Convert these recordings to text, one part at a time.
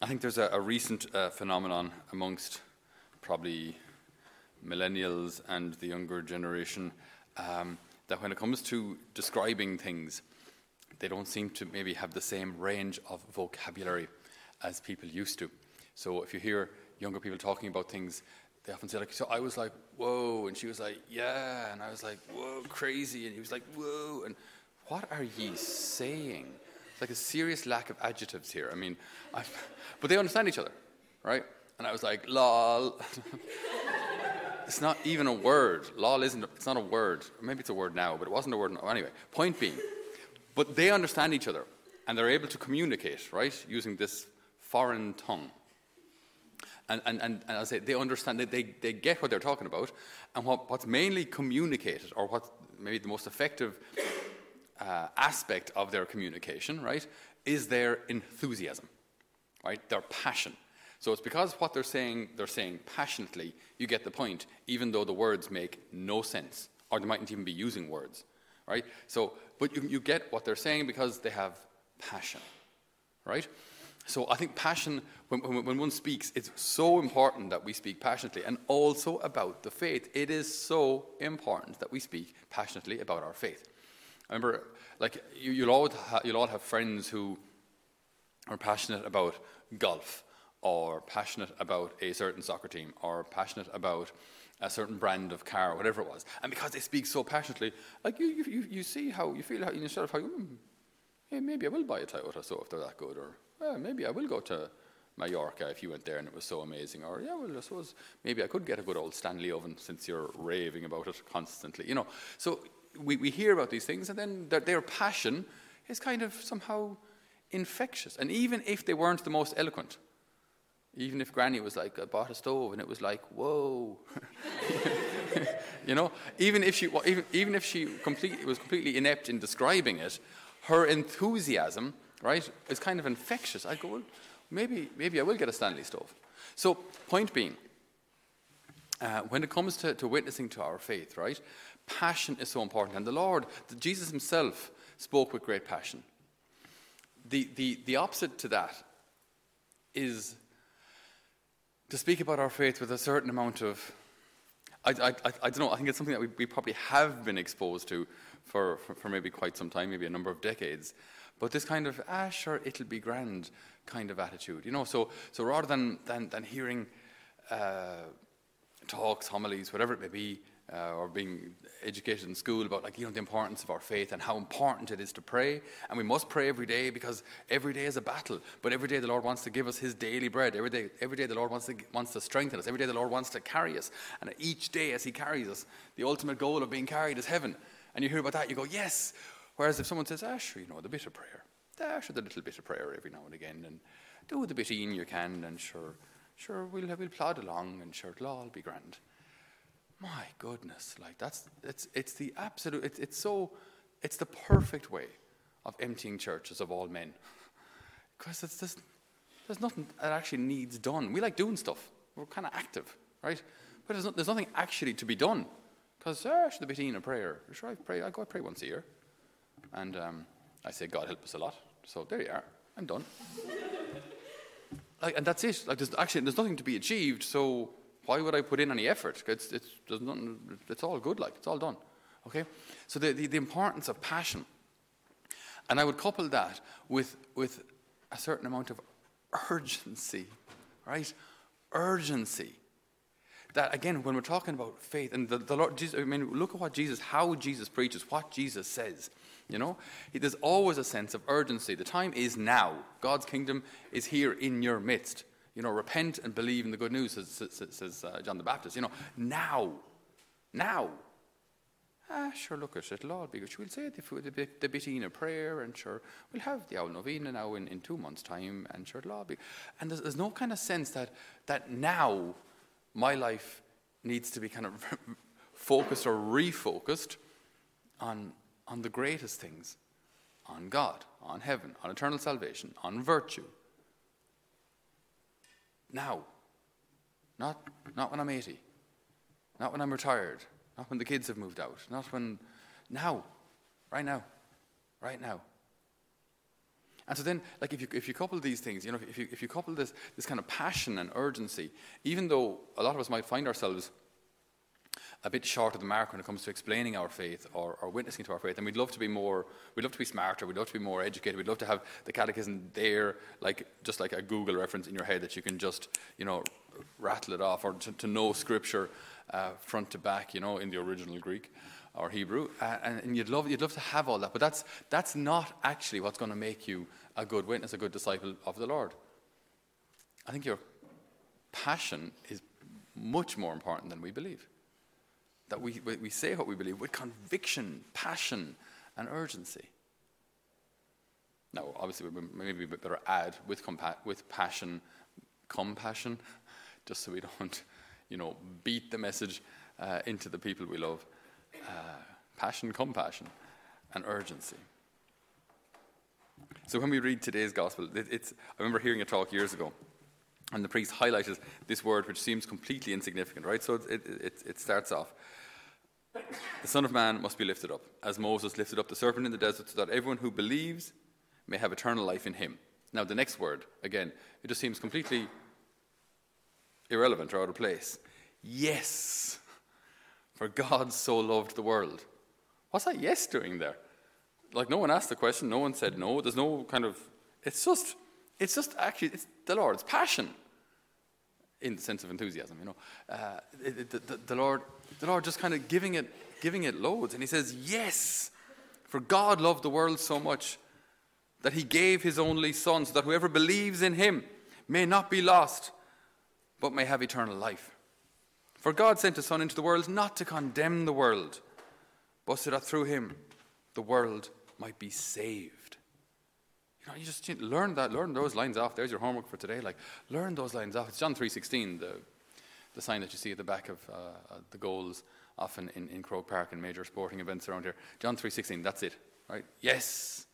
I think there's a, a recent uh, phenomenon amongst probably millennials and the younger generation um, that when it comes to describing things, they don't seem to maybe have the same range of vocabulary as people used to. So if you hear younger people talking about things, they often say like, "So I was like, whoa," and she was like, "Yeah," and I was like, "Whoa, crazy," and he was like, "Whoa," and what are ye saying? It's like a serious lack of adjectives here. I mean, I, but they understand each other, right? And I was like, "Lol." it's not even a word. Lol isn't. It's not a word. Maybe it's a word now, but it wasn't a word. Anyway, point being, but they understand each other, and they're able to communicate, right, using this foreign tongue. And, and, and, and I say they understand, they, they, they get what they're talking about, and what, what's mainly communicated, or what maybe the most effective uh, aspect of their communication, right, is their enthusiasm, right, their passion. So it's because what they're saying, they're saying passionately, you get the point, even though the words make no sense, or they mightn't even be using words, right? So, but you, you get what they're saying because they have passion, right? So I think passion, when, when, when, one speaks, it's so important that we speak passionately and also about the faith. It is so important that we speak passionately about our faith. I remember, like, you, will all, ha- you'll all have friends who are passionate about golf or passionate about a certain soccer team or passionate about a certain brand of car whatever it was. And because they speak so passionately, like, you, you, you see how you feel how, in yourself, how, hmm, hey, maybe I will buy a Toyota so if they're that good or well, maybe I will go to Mallorca if you went there and it was so amazing. Or, yeah, well, I suppose maybe I could get a good old Stanley oven since you're raving about it constantly. You know, so we, we hear about these things and then their, their passion is kind of somehow infectious. And even if they weren't the most eloquent, even if Granny was like, I bought a stove and it was like, whoa. you know, even if she, even, even if she completely, was completely inept in describing it, her enthusiasm right? is kind of infectious. I go, well, maybe, maybe I will get a Stanley stove. So, point being, uh, when it comes to, to witnessing to our faith, right, passion is so important. And the Lord, Jesus himself, spoke with great passion. The, the, the opposite to that is to speak about our faith with a certain amount of, I, I, I, I don't know, I think it's something that we, we probably have been exposed to for, for, for maybe quite some time, maybe a number of decades. But this kind of, ah, sure, it'll be grand kind of attitude, you know. So, so rather than, than, than hearing uh, talks, homilies, whatever it may be, uh, or being educated in school about like you know the importance of our faith and how important it is to pray. And we must pray every day because every day is a battle. But every day the lord wants to give us his daily bread. Every day every day the lord wants to wants to strengthen us. Every day the lord wants to carry us. And each day as he carries us the ultimate goal of being carried is heaven. And you hear about that you go yes. Whereas if someone says, ah, sure, you know, the bit of prayer, ah, sure, the little bit of prayer every now and again, and do the bit in you can, and sure, sure, we'll, we'll plod along, and sure, it'll all be grand. My goodness, like that's, it's, it's the absolute, it's, it's so, it's the perfect way of emptying churches of all men. Because it's just, there's nothing that actually needs done. We like doing stuff. We're kind of active, right? But there's, there's nothing actually to be done. Because, ah, should the bit in a prayer. Sure, I pray, I go pray once a year. And um, I say, God help us a lot. So there you are. I'm done. like, and that's it. Like, there's actually there's nothing to be achieved. So why would I put in any effort? It's, it's, nothing, it's all good. Like it's all done. Okay. So the, the, the importance of passion, and I would couple that with with a certain amount of urgency, right? Urgency that again, when we're talking about faith and the, the Lord Jesus, I mean, look at what Jesus, how Jesus preaches, what Jesus says. You know, there's always a sense of urgency. The time is now. God's kingdom is here in your midst. You know, repent and believe in the good news, says, says, says uh, John the Baptist. You know, now, now. Ah, sure, look at it. It'll all be good. We'll say the, the, the bitting of prayer, and sure, we'll have the old novena now in, in two months' time, and sure, it'll all be. And there's, there's no kind of sense that that now my life needs to be kind of focused or refocused on on the greatest things on God, on heaven, on eternal salvation, on virtue. Now, not, not when I'm 80, not when I'm retired, not when the kids have moved out, not when, now, right now, right now. And so then, like, if you, if you couple these things, you know, if you, if you couple this, this kind of passion and urgency, even though a lot of us might find ourselves a bit short of the mark when it comes to explaining our faith or, or, witnessing to our faith. And we'd love to be more, we'd love to be smarter, we'd love to be more educated, we'd love to have the catechism there, like just like a Google reference in your head that you can just, you know, rattle it off or to, to know scripture uh, front to back, you know, in the original Greek or Hebrew. Uh, and, and you'd, love, you'd love to have all that. But that's, that's not actually what's going to make you a good witness, a good disciple of the Lord. I think your passion is much more important than we believe that we, we say what we believe with conviction, passion, and urgency. Now, obviously, maybe we better add with, compa- with passion, compassion, just so we don't, you know, beat the message uh, into the people we love. Uh, passion, compassion, and urgency. So when we read today's gospel, it, it's, I remember hearing a talk years ago, and the priest highlighted this word, which seems completely insignificant, right? So it, it, it starts off the Son of Man must be lifted up, as Moses lifted up the serpent in the desert, so that everyone who believes may have eternal life in him. Now, the next word, again, it just seems completely irrelevant or out of place. Yes, for God so loved the world. What's that yes doing there? Like, no one asked the question, no one said no. There's no kind of, it's just, it's just actually, it's the Lord's passion in the sense of enthusiasm, you know. Uh, the, the, the, Lord, the Lord just kind of giving it, giving it loads. And he says, Yes, for God loved the world so much that he gave his only Son, so that whoever believes in him may not be lost, but may have eternal life. For God sent his Son into the world not to condemn the world, but so that through him the world might be saved you just learn that, learn those lines off. There's your homework for today. Like, learn those lines off. It's John 3.16, the, the sign that you see at the back of uh, uh, the goals often in, in Croke Park and major sporting events around here. John 3.16, that's it, right? Yes,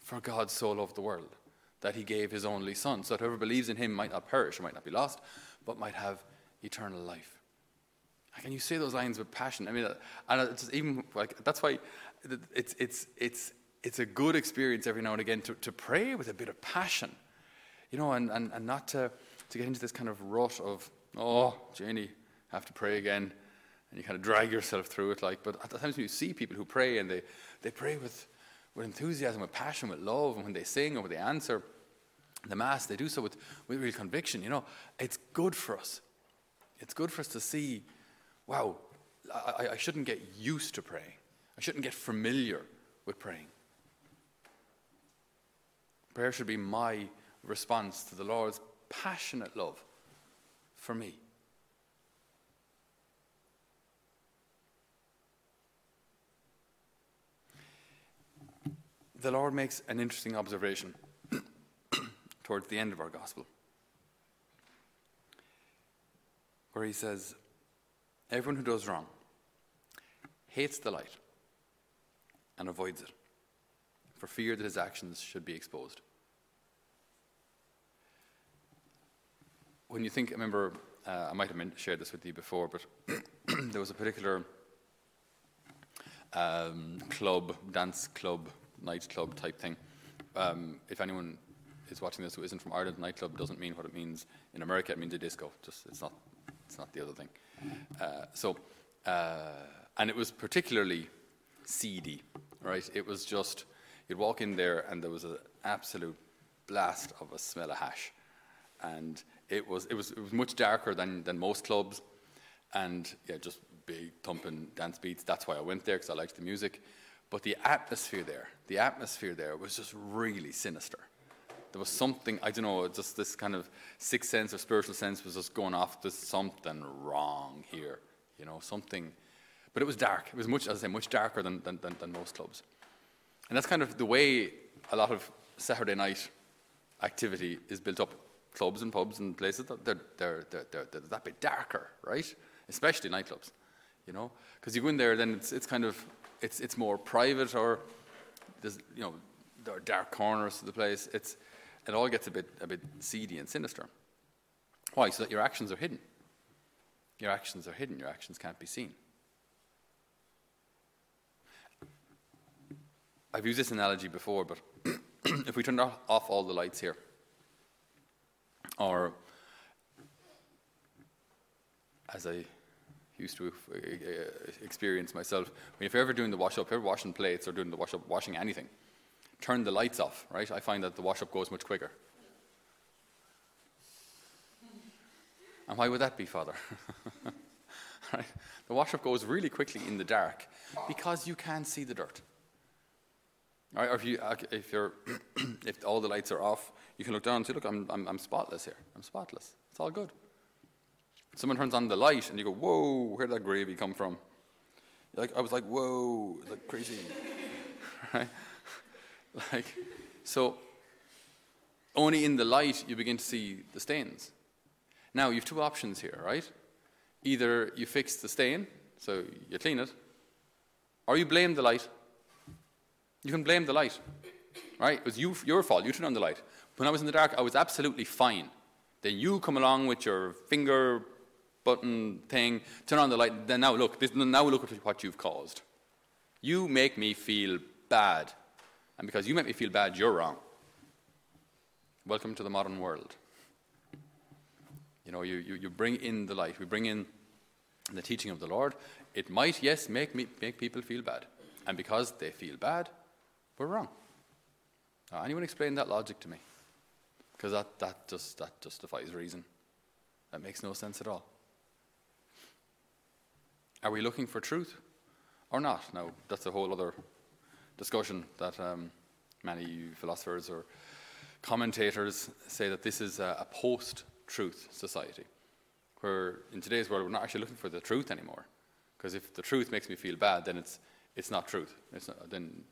for God so loved the world that he gave his only son, so that whoever believes in him might not perish or might not be lost, but might have eternal life. Can you say those lines with passion? I mean, uh, and it's even like that's why it's it's it's it's a good experience every now and again to, to pray with a bit of passion, you know, and, and, and not to, to get into this kind of rut of, oh, Janie, have to pray again. And you kind of drag yourself through it. Like, but at times when you see people who pray and they, they pray with, with enthusiasm, with passion, with love, and when they sing or when they answer the Mass, they do so with, with real conviction. You know, it's good for us. It's good for us to see, wow, I, I shouldn't get used to praying. I shouldn't get familiar with praying. Prayer should be my response to the Lord's passionate love for me. The Lord makes an interesting observation towards the end of our gospel, where he says, Everyone who does wrong hates the light and avoids it for fear that his actions should be exposed. When you think, I remember, uh, I might have shared this with you before, but there was a particular um, club, dance club, nightclub type thing. Um, if anyone is watching this who isn't from Ireland, nightclub doesn't mean what it means in America. It means a disco. Just it's not, it's not the other thing. Uh, so, uh, and it was particularly seedy, right? It was just You'd walk in there, and there was an absolute blast of a smell of hash, and it was it was it was much darker than than most clubs, and yeah, just big thumping dance beats. That's why I went there because I liked the music, but the atmosphere there, the atmosphere there was just really sinister. There was something I don't know, just this kind of sixth sense or spiritual sense was just going off. There's something wrong here, you know, something. But it was dark. It was much, as I say, much darker than, than, than, than most clubs. And that's kind of the way a lot of Saturday night activity is built up. Clubs and pubs and places, they're, they're, they're, they're, that bit darker, right? Especially nightclubs, you know? Because you go in there, then it's, it's kind of, it's, it's more private or there's, you know, there are dark corners to the place. It's, it all gets a bit, a bit seedy and sinister. Why? So that your actions are hidden. Your actions are hidden. Your actions can't be seen. I've used this analogy before, but if we turned off all the lights here, or as I used to uh, experience myself, if you're ever doing the wash up, if you're washing plates or doing the wash up, washing anything, turn the lights off, right? I find that the wash up goes much quicker. And why would that be, Father? right? The wash up goes really quickly in the dark because you can't see the dirt. Right? Or if, you, uh, if, you're, if all the lights are off, you can look down and say, Look, I'm, I'm, I'm spotless here. I'm spotless. It's all good. Someone turns on the light and you go, Whoa, where'd that gravy come from? Like, I was like, Whoa, like crazy. right? Like, so only in the light you begin to see the stains. Now, you have two options here, right? Either you fix the stain, so you clean it, or you blame the light. You can blame the light, right? It was you, your fault. You turned on the light. When I was in the dark, I was absolutely fine. Then you come along with your finger button thing, turn on the light. Then now look, this, now look at what you've caused. You make me feel bad, and because you make me feel bad, you're wrong. Welcome to the modern world. You know, you, you, you bring in the light. We bring in the teaching of the Lord. It might, yes, make, me, make people feel bad. And because they feel bad, we're wrong. Now, anyone explain that logic to me? Because that, that, just, that justifies reason. That makes no sense at all. Are we looking for truth or not? Now, that's a whole other discussion that um, many philosophers or commentators say that this is a, a post truth society, where in today's world we're not actually looking for the truth anymore. Because if the truth makes me feel bad, then it's, it's not truth. It's not, then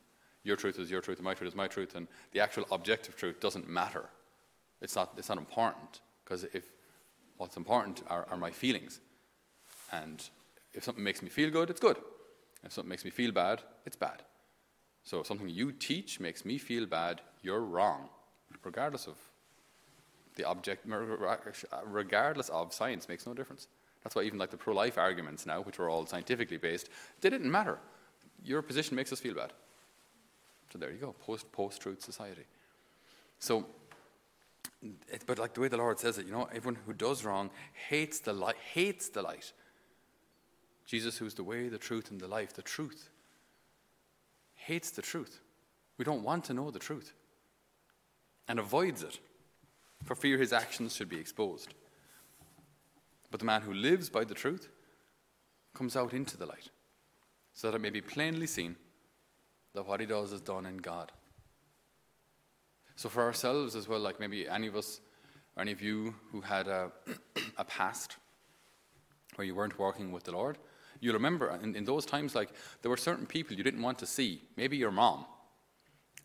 your truth is your truth, and my truth is my truth, and the actual objective truth doesn't matter. It's not, it's not important, because if what's important are, are my feelings. And if something makes me feel good, it's good. If something makes me feel bad, it's bad. So if something you teach makes me feel bad, you're wrong, regardless of the object, regardless of science, makes no difference. That's why even like the pro-life arguments now, which are all scientifically based, they didn't matter. Your position makes us feel bad. So there you go, post post truth society. So, it, but like the way the Lord says it, you know, everyone who does wrong hates the light. Hates the light. Jesus, who's the way, the truth, and the life, the truth, hates the truth. We don't want to know the truth, and avoids it for fear his actions should be exposed. But the man who lives by the truth comes out into the light, so that it may be plainly seen that what he does is done in God. So, for ourselves as well, like maybe any of us or any of you who had a, a past where you weren't working with the Lord, you'll remember in, in those times, like there were certain people you didn't want to see. Maybe your mom,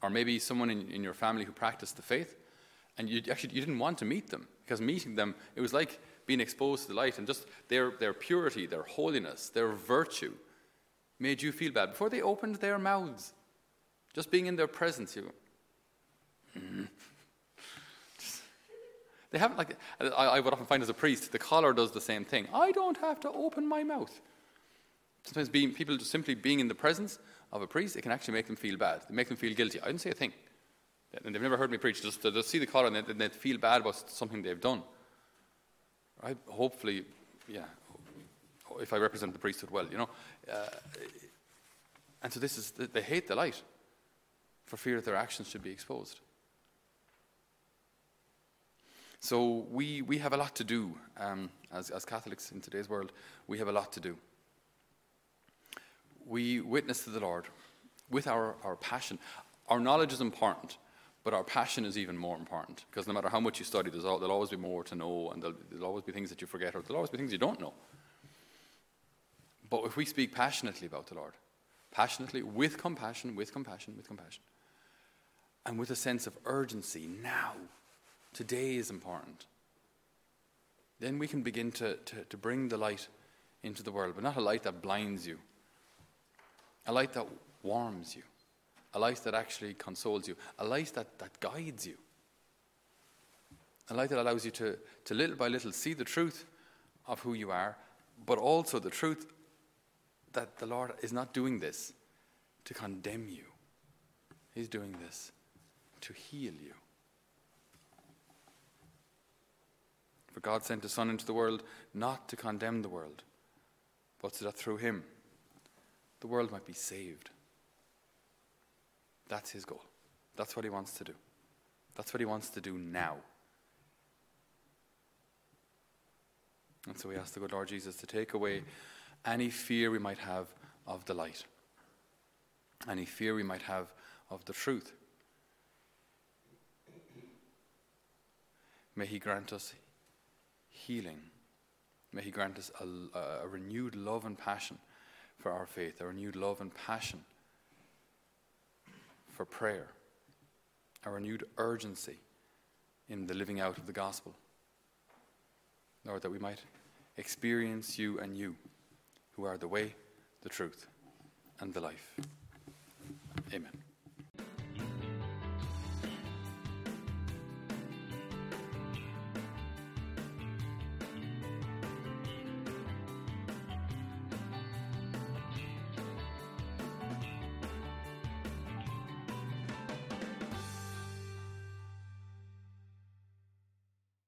or maybe someone in, in your family who practiced the faith and you actually you didn't want to meet them because meeting them it was like being exposed to the light and just their their purity their holiness their virtue made you feel bad before they opened their mouths just being in their presence you mm. they haven't like I, I would often find as a priest the collar does the same thing i don't have to open my mouth sometimes being people just simply being in the presence of a priest it can actually make them feel bad they make them feel guilty i didn't say a thing and they've never heard me preach, just just see the collar and they, they feel bad about something they've done. Right? Hopefully, yeah, if I represent the priesthood well, you know. Uh, and so this is, they hate the light for fear that their actions should be exposed. So we, we have a lot to do um, as, as Catholics in today's world. We have a lot to do. We witness to the Lord with our, our passion. Our knowledge is important. But our passion is even more important because no matter how much you study, there'll, there'll always be more to know, and there'll, there'll always be things that you forget, or there'll always be things you don't know. But if we speak passionately about the Lord, passionately, with compassion, with compassion, with compassion, and with a sense of urgency, now, today is important, then we can begin to, to, to bring the light into the world, but not a light that blinds you, a light that warms you. A light that actually consoles you, a light that, that guides you, a light that allows you to, to little by little see the truth of who you are, but also the truth that the Lord is not doing this to condemn you. He's doing this to heal you. For God sent His Son into the world not to condemn the world, but so that through Him the world might be saved. That's His goal. That's what He wants to do. That's what He wants to do now. And so we ask the good Lord Jesus to take away any fear we might have of the light, any fear we might have of the truth. May He grant us healing. May He grant us a, a, renewed love and passion for our faith, a renewed love and passion for prayer, a renewed urgency in the living out of the gospel. Lord, that we might experience you and you, who are the way, the truth, and the life. Amen.